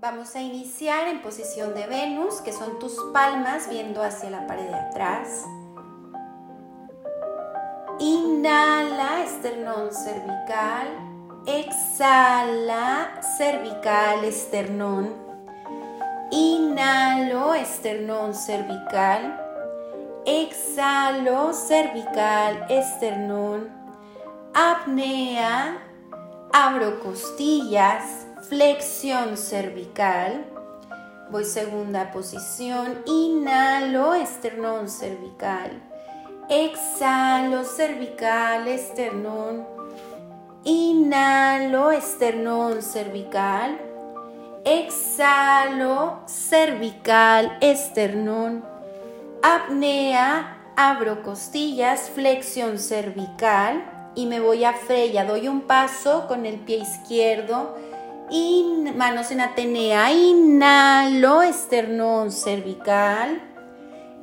Vamos a iniciar en posición de Venus, que son tus palmas viendo hacia la pared de atrás. Inhala, esternón cervical. Exhala, cervical, esternón. Inhalo, esternón cervical. Exhalo, cervical, esternón. Apnea, abro costillas flexión cervical. Voy segunda posición, inhalo, esternón cervical. Exhalo, cervical, esternón. Inhalo, esternón cervical. Exhalo, cervical, esternón. Apnea, abro costillas, flexión cervical. Y me voy a freya, doy un paso con el pie izquierdo manos en Atenea, inhalo, esternón cervical,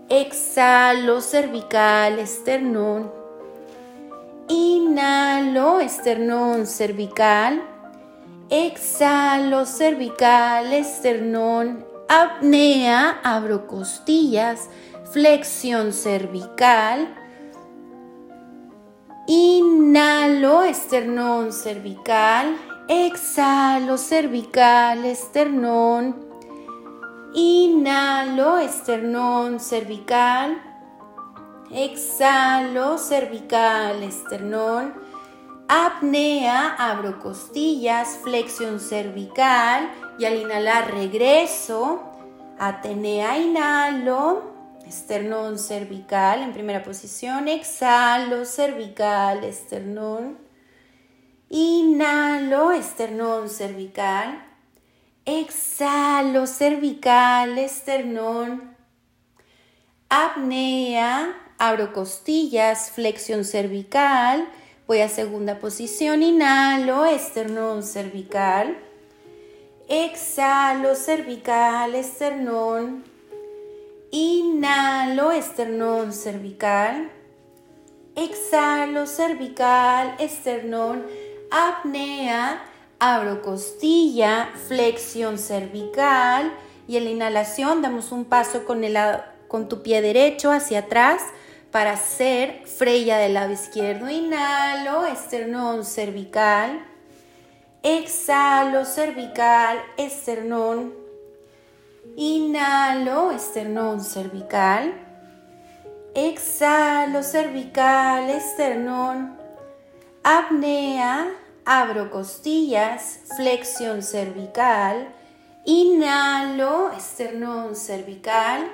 exhalo, cervical, esternón, inhalo, esternón cervical, exhalo, cervical, esternón, apnea, abro costillas, flexión cervical, inhalo, esternón cervical, Exhalo cervical, esternón. Inhalo, esternón, cervical. Exhalo, cervical, esternón. Apnea, abro costillas, flexión cervical. Y al inhalar regreso. Atenea, inhalo. Esternón cervical en primera posición. Exhalo, cervical, esternón. Inhalo, esternón cervical. Exhalo, cervical, esternón. Apnea, abro costillas, flexión cervical. Voy a segunda posición, inhalo, esternón cervical. Exhalo, cervical, esternón. Inhalo, esternón cervical. Exhalo, cervical, esternón apnea, abro costilla, flexión cervical y en la inhalación damos un paso con, el, con tu pie derecho hacia atrás para hacer freya del lado izquierdo. Inhalo, esternón cervical. Exhalo, cervical, esternón. Inhalo, esternón cervical. Exhalo, cervical, esternón. Apnea, abro costillas, flexión cervical, inhalo, esternón cervical,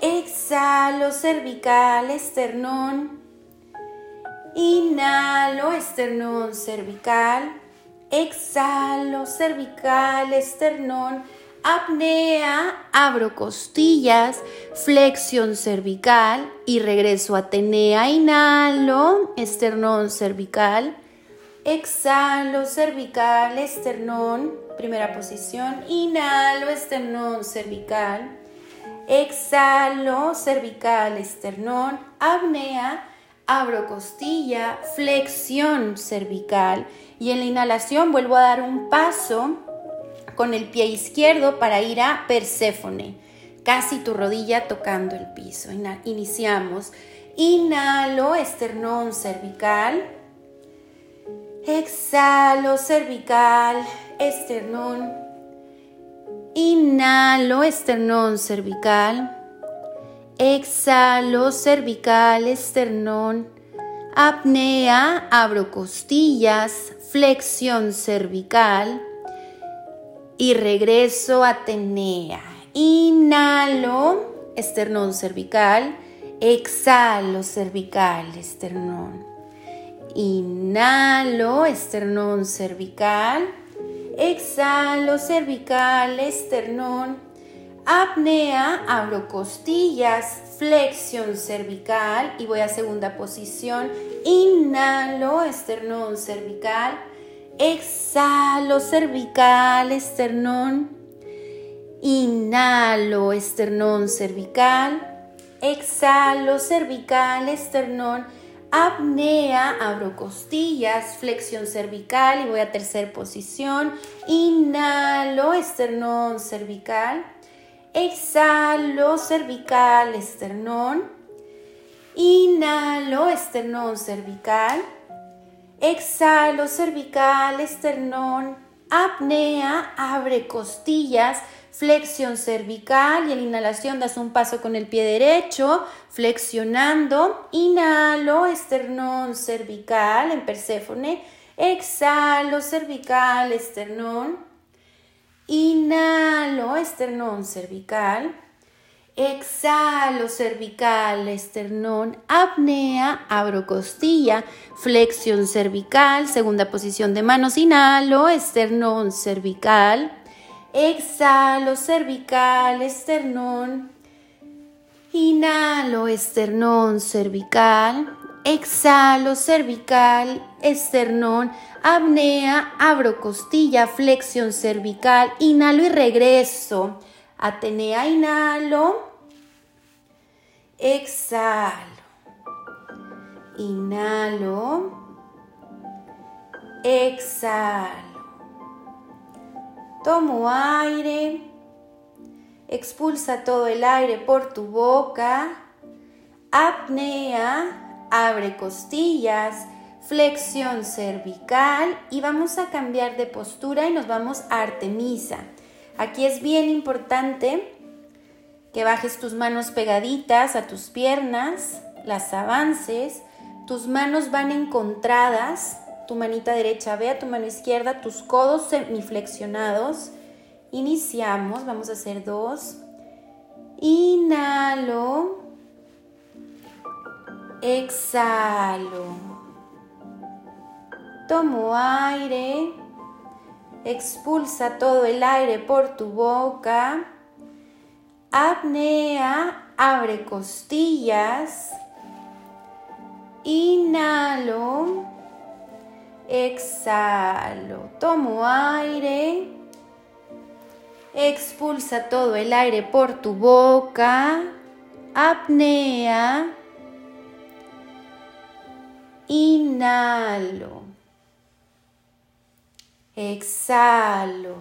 exhalo, cervical, esternón, inhalo, esternón cervical, exhalo, cervical, esternón, apnea, abro costillas, flexión cervical y regreso a Atenea, inhalo, esternón cervical, Exhalo, cervical, esternón, primera posición. Inhalo, esternón, cervical. Exhalo, cervical, esternón, apnea, abro costilla, flexión cervical. Y en la inhalación vuelvo a dar un paso con el pie izquierdo para ir a Perséfone. Casi tu rodilla tocando el piso. Iniciamos. Inhalo, esternón cervical. Exhalo cervical, esternón. Inhalo esternón cervical. Exhalo cervical, esternón. Apnea, abro costillas, flexión cervical. Y regreso a tenea. Inhalo, esternón cervical. Exhalo cervical, esternón. Inhalo, esternón cervical. Exhalo, cervical, esternón. Apnea, abro costillas, flexión cervical y voy a segunda posición. Inhalo, esternón cervical. Exhalo, cervical, esternón. Inhalo, esternón cervical. Exhalo, cervical, esternón apnea, abro costillas, flexión cervical y voy a tercera posición. Inhalo, esternón cervical. Exhalo, cervical, esternón. Inhalo, esternón cervical. Exhalo, cervical, esternón. Apnea, abre costillas flexión cervical y en inhalación das un paso con el pie derecho, flexionando, inhalo, esternón cervical en Perséfone, exhalo, cervical, esternón, inhalo, esternón cervical, exhalo, cervical, esternón, apnea, abro costilla, flexión cervical, segunda posición de manos, inhalo, esternón cervical, Exhalo cervical, esternón. Inhalo esternón cervical. Exhalo cervical, esternón, apnea, abro costilla, flexión cervical, inhalo y regreso. Atenea, inhalo. Exhalo. Inhalo. Exhalo. Tomo aire, expulsa todo el aire por tu boca, apnea, abre costillas, flexión cervical y vamos a cambiar de postura y nos vamos a Artemisa. Aquí es bien importante que bajes tus manos pegaditas a tus piernas, las avances, tus manos van encontradas tu manita derecha ve a tu mano izquierda, tus codos semiflexionados. Iniciamos, vamos a hacer dos. Inhalo. Exhalo. Tomo aire. Expulsa todo el aire por tu boca. Apnea. Abre costillas. Inhalo. Exhalo. Tomo aire. Expulsa todo el aire por tu boca. Apnea. Inhalo. Exhalo.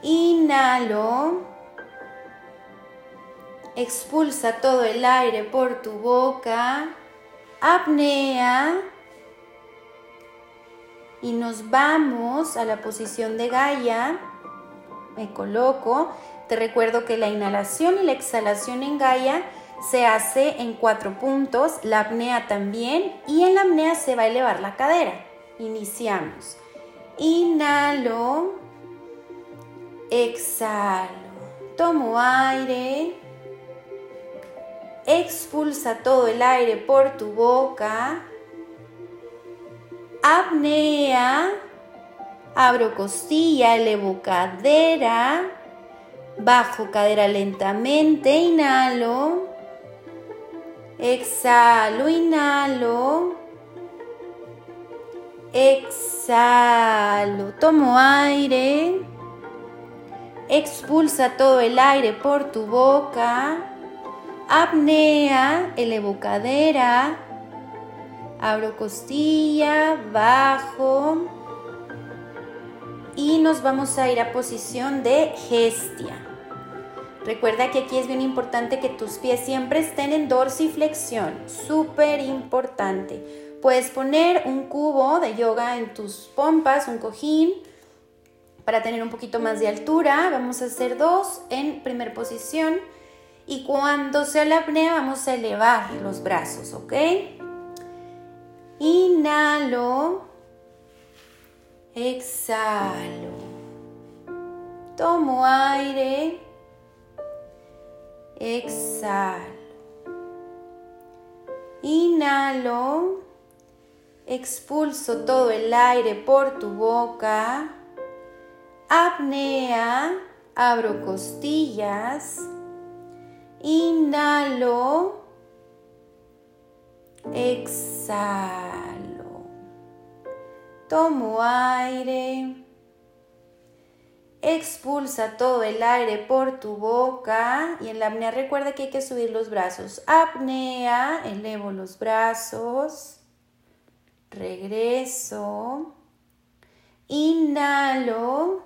Inhalo. Expulsa todo el aire por tu boca. Apnea y nos vamos a la posición de Gaia. Me coloco. Te recuerdo que la inhalación y la exhalación en Gaia se hace en cuatro puntos, la apnea también y en la apnea se va a elevar la cadera. Iniciamos. Inhalo, exhalo, tomo aire, expulsa todo el aire por tu boca, apnea, abro costilla, elevo cadera, bajo cadera lentamente, inhalo, exhalo, inhalo, exhalo, tomo aire, expulsa todo el aire por tu boca, apnea, elevo cadera, abro costilla, bajo y nos vamos a ir a posición de gestia. Recuerda que aquí es bien importante que tus pies siempre estén en dorsiflexión, súper importante. Puedes poner un cubo de yoga en tus pompas, un cojín, para tener un poquito más de altura. Vamos a hacer dos en primera posición y cuando sea la apnea vamos a elevar los brazos, ¿ok? Inhalo. Exhalo. Tomo aire. Exhalo. Inhalo. Expulso todo el aire por tu boca. Apnea. Abro costillas. Inhalo. Exhalo. Tomo aire. Expulsa todo el aire por tu boca y en la apnea recuerda que hay que subir los brazos. Apnea, elevo los brazos. Regreso. Inhalo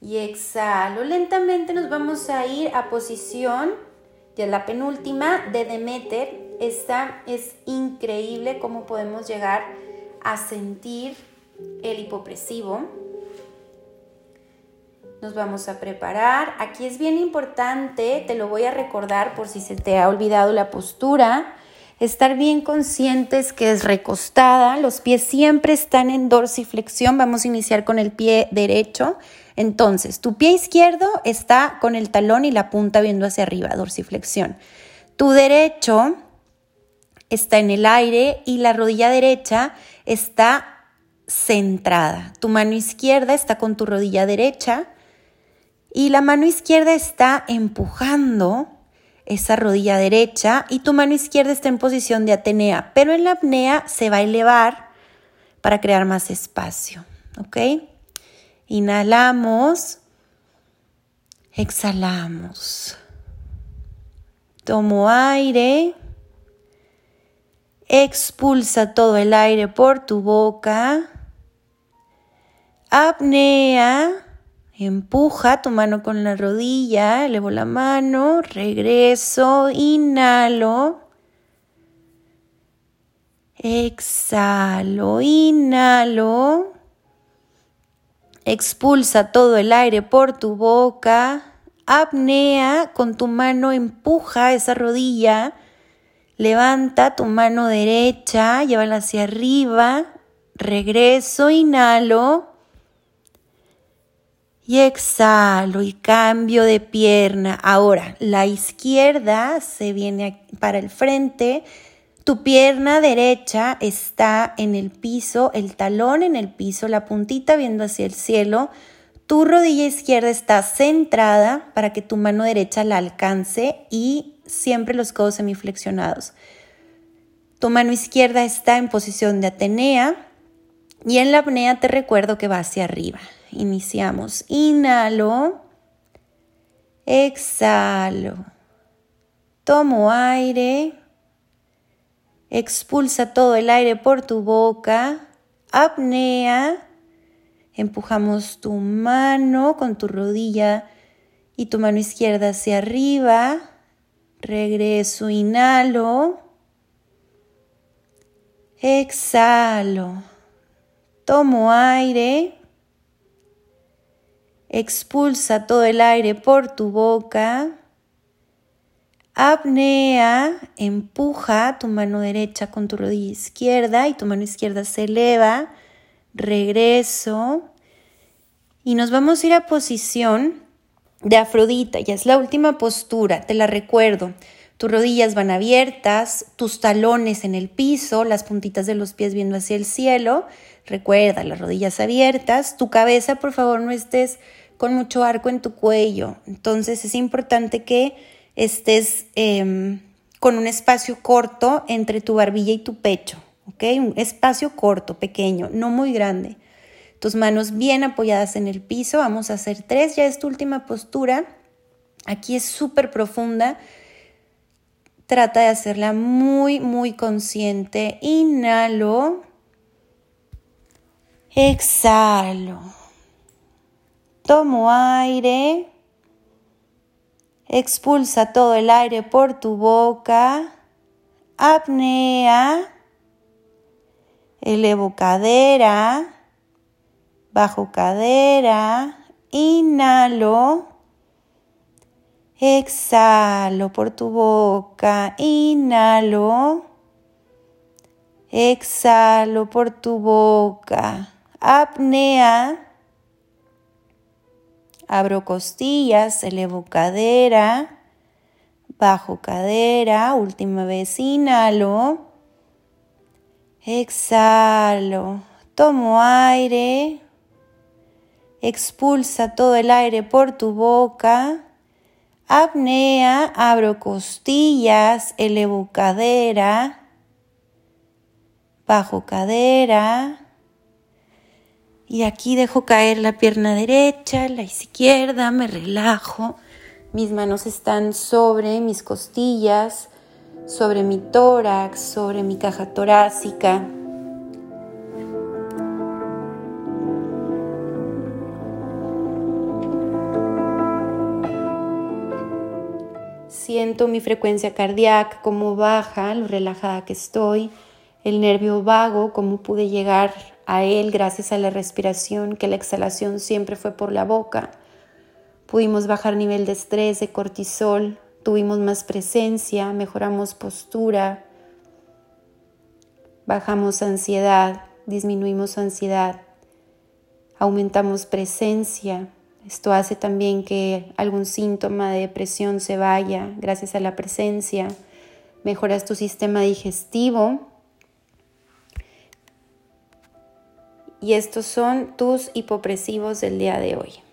y exhalo. Lentamente nos vamos a ir a posición de la penúltima de Demeter. Esta es increíble cómo podemos llegar a sentir el hipopresivo. Nos vamos a preparar. Aquí es bien importante, te lo voy a recordar por si se te ha olvidado la postura. Estar bien conscientes que es recostada, los pies siempre están en dorsiflexión. Vamos a iniciar con el pie derecho. Entonces, tu pie izquierdo está con el talón y la punta viendo hacia arriba, dorsiflexión. Tu derecho está en el aire y la rodilla derecha está centrada. Tu mano izquierda está con tu rodilla derecha y la mano izquierda está empujando esa rodilla derecha y tu mano izquierda está en posición de Atenea, pero en la apnea se va a elevar para crear más espacio. ¿Ok? Inhalamos, exhalamos. Tomo aire, expulsa todo el aire por tu boca. Apnea Empuja tu mano con la rodilla, elevo la mano, regreso, inhalo. Exhalo, inhalo. Expulsa todo el aire por tu boca. Apnea, con tu mano empuja esa rodilla. Levanta tu mano derecha, llévala hacia arriba. Regreso, inhalo y exhalo y cambio de pierna. Ahora, la izquierda se viene para el frente. Tu pierna derecha está en el piso, el talón en el piso, la puntita viendo hacia el cielo. Tu rodilla izquierda está centrada para que tu mano derecha la alcance y siempre los codos semiflexionados. Tu mano izquierda está en posición de Atenea y en la apnea te recuerdo que va hacia arriba. Iniciamos. Inhalo. Exhalo. Tomo aire. Expulsa todo el aire por tu boca. Apnea. Empujamos tu mano con tu rodilla y tu mano izquierda hacia arriba. Regreso, inhalo. Exhalo. Tomo aire. Expulsa todo el aire por tu boca. Apnea, empuja tu mano derecha con tu rodilla izquierda y tu mano izquierda se eleva. Regreso. Y nos vamos a ir a posición de Afrodita. Ya es la última postura, te la recuerdo. Tus rodillas van abiertas, tus talones en el piso, las puntitas de los pies viendo hacia el cielo. Recuerda, las rodillas abiertas. Tu cabeza, por favor, no estés con mucho arco en tu cuello. Entonces es importante que estés em, con un espacio corto entre tu barbilla y tu pecho. ¿Ok? Un espacio corto, pequeño, no muy grande. Tus manos bien apoyadas en el piso. Vamos a hacer tres. Ya es tu última postura. Aquí es súper profunda Trata de hacerla muy, muy consciente. Inhalo. Exhalo. Tomo aire. Expulsa todo el aire por tu boca. Apnea. Elevo cadera. Bajo cadera. Inhalo. Exhalo por tu boca. Inhalo. Exhalo por tu boca. Apnea. Abro costillas, elevo cadera, bajo cadera, última vez inhalo, exhalo, tomo aire, expulsa todo el aire por tu boca, Apnea, abro costillas, elevo cadera, bajo cadera, Y aquí dejo caer la pierna derecha, la izquierda, me relajo. Mis manos están sobre mis costillas, sobre mi tórax, sobre mi caja torácica. Siento mi frecuencia cardíaca, cómo baja, lo relajada que estoy, el nervio vago, cómo pude llegar a él gracias a la respiración, que la exhalación siempre fue por la boca. Pudimos bajar nivel de estrés, de cortisol, tuvimos más presencia, mejoramos postura, bajamos ansiedad, disminuimos ansiedad, aumentamos presencia, esto hace también que algún síntoma de depresión se vaya gracias a la presencia. Mejoras tu sistema digestivo. Y estos son tus hipopresivos del día de hoy.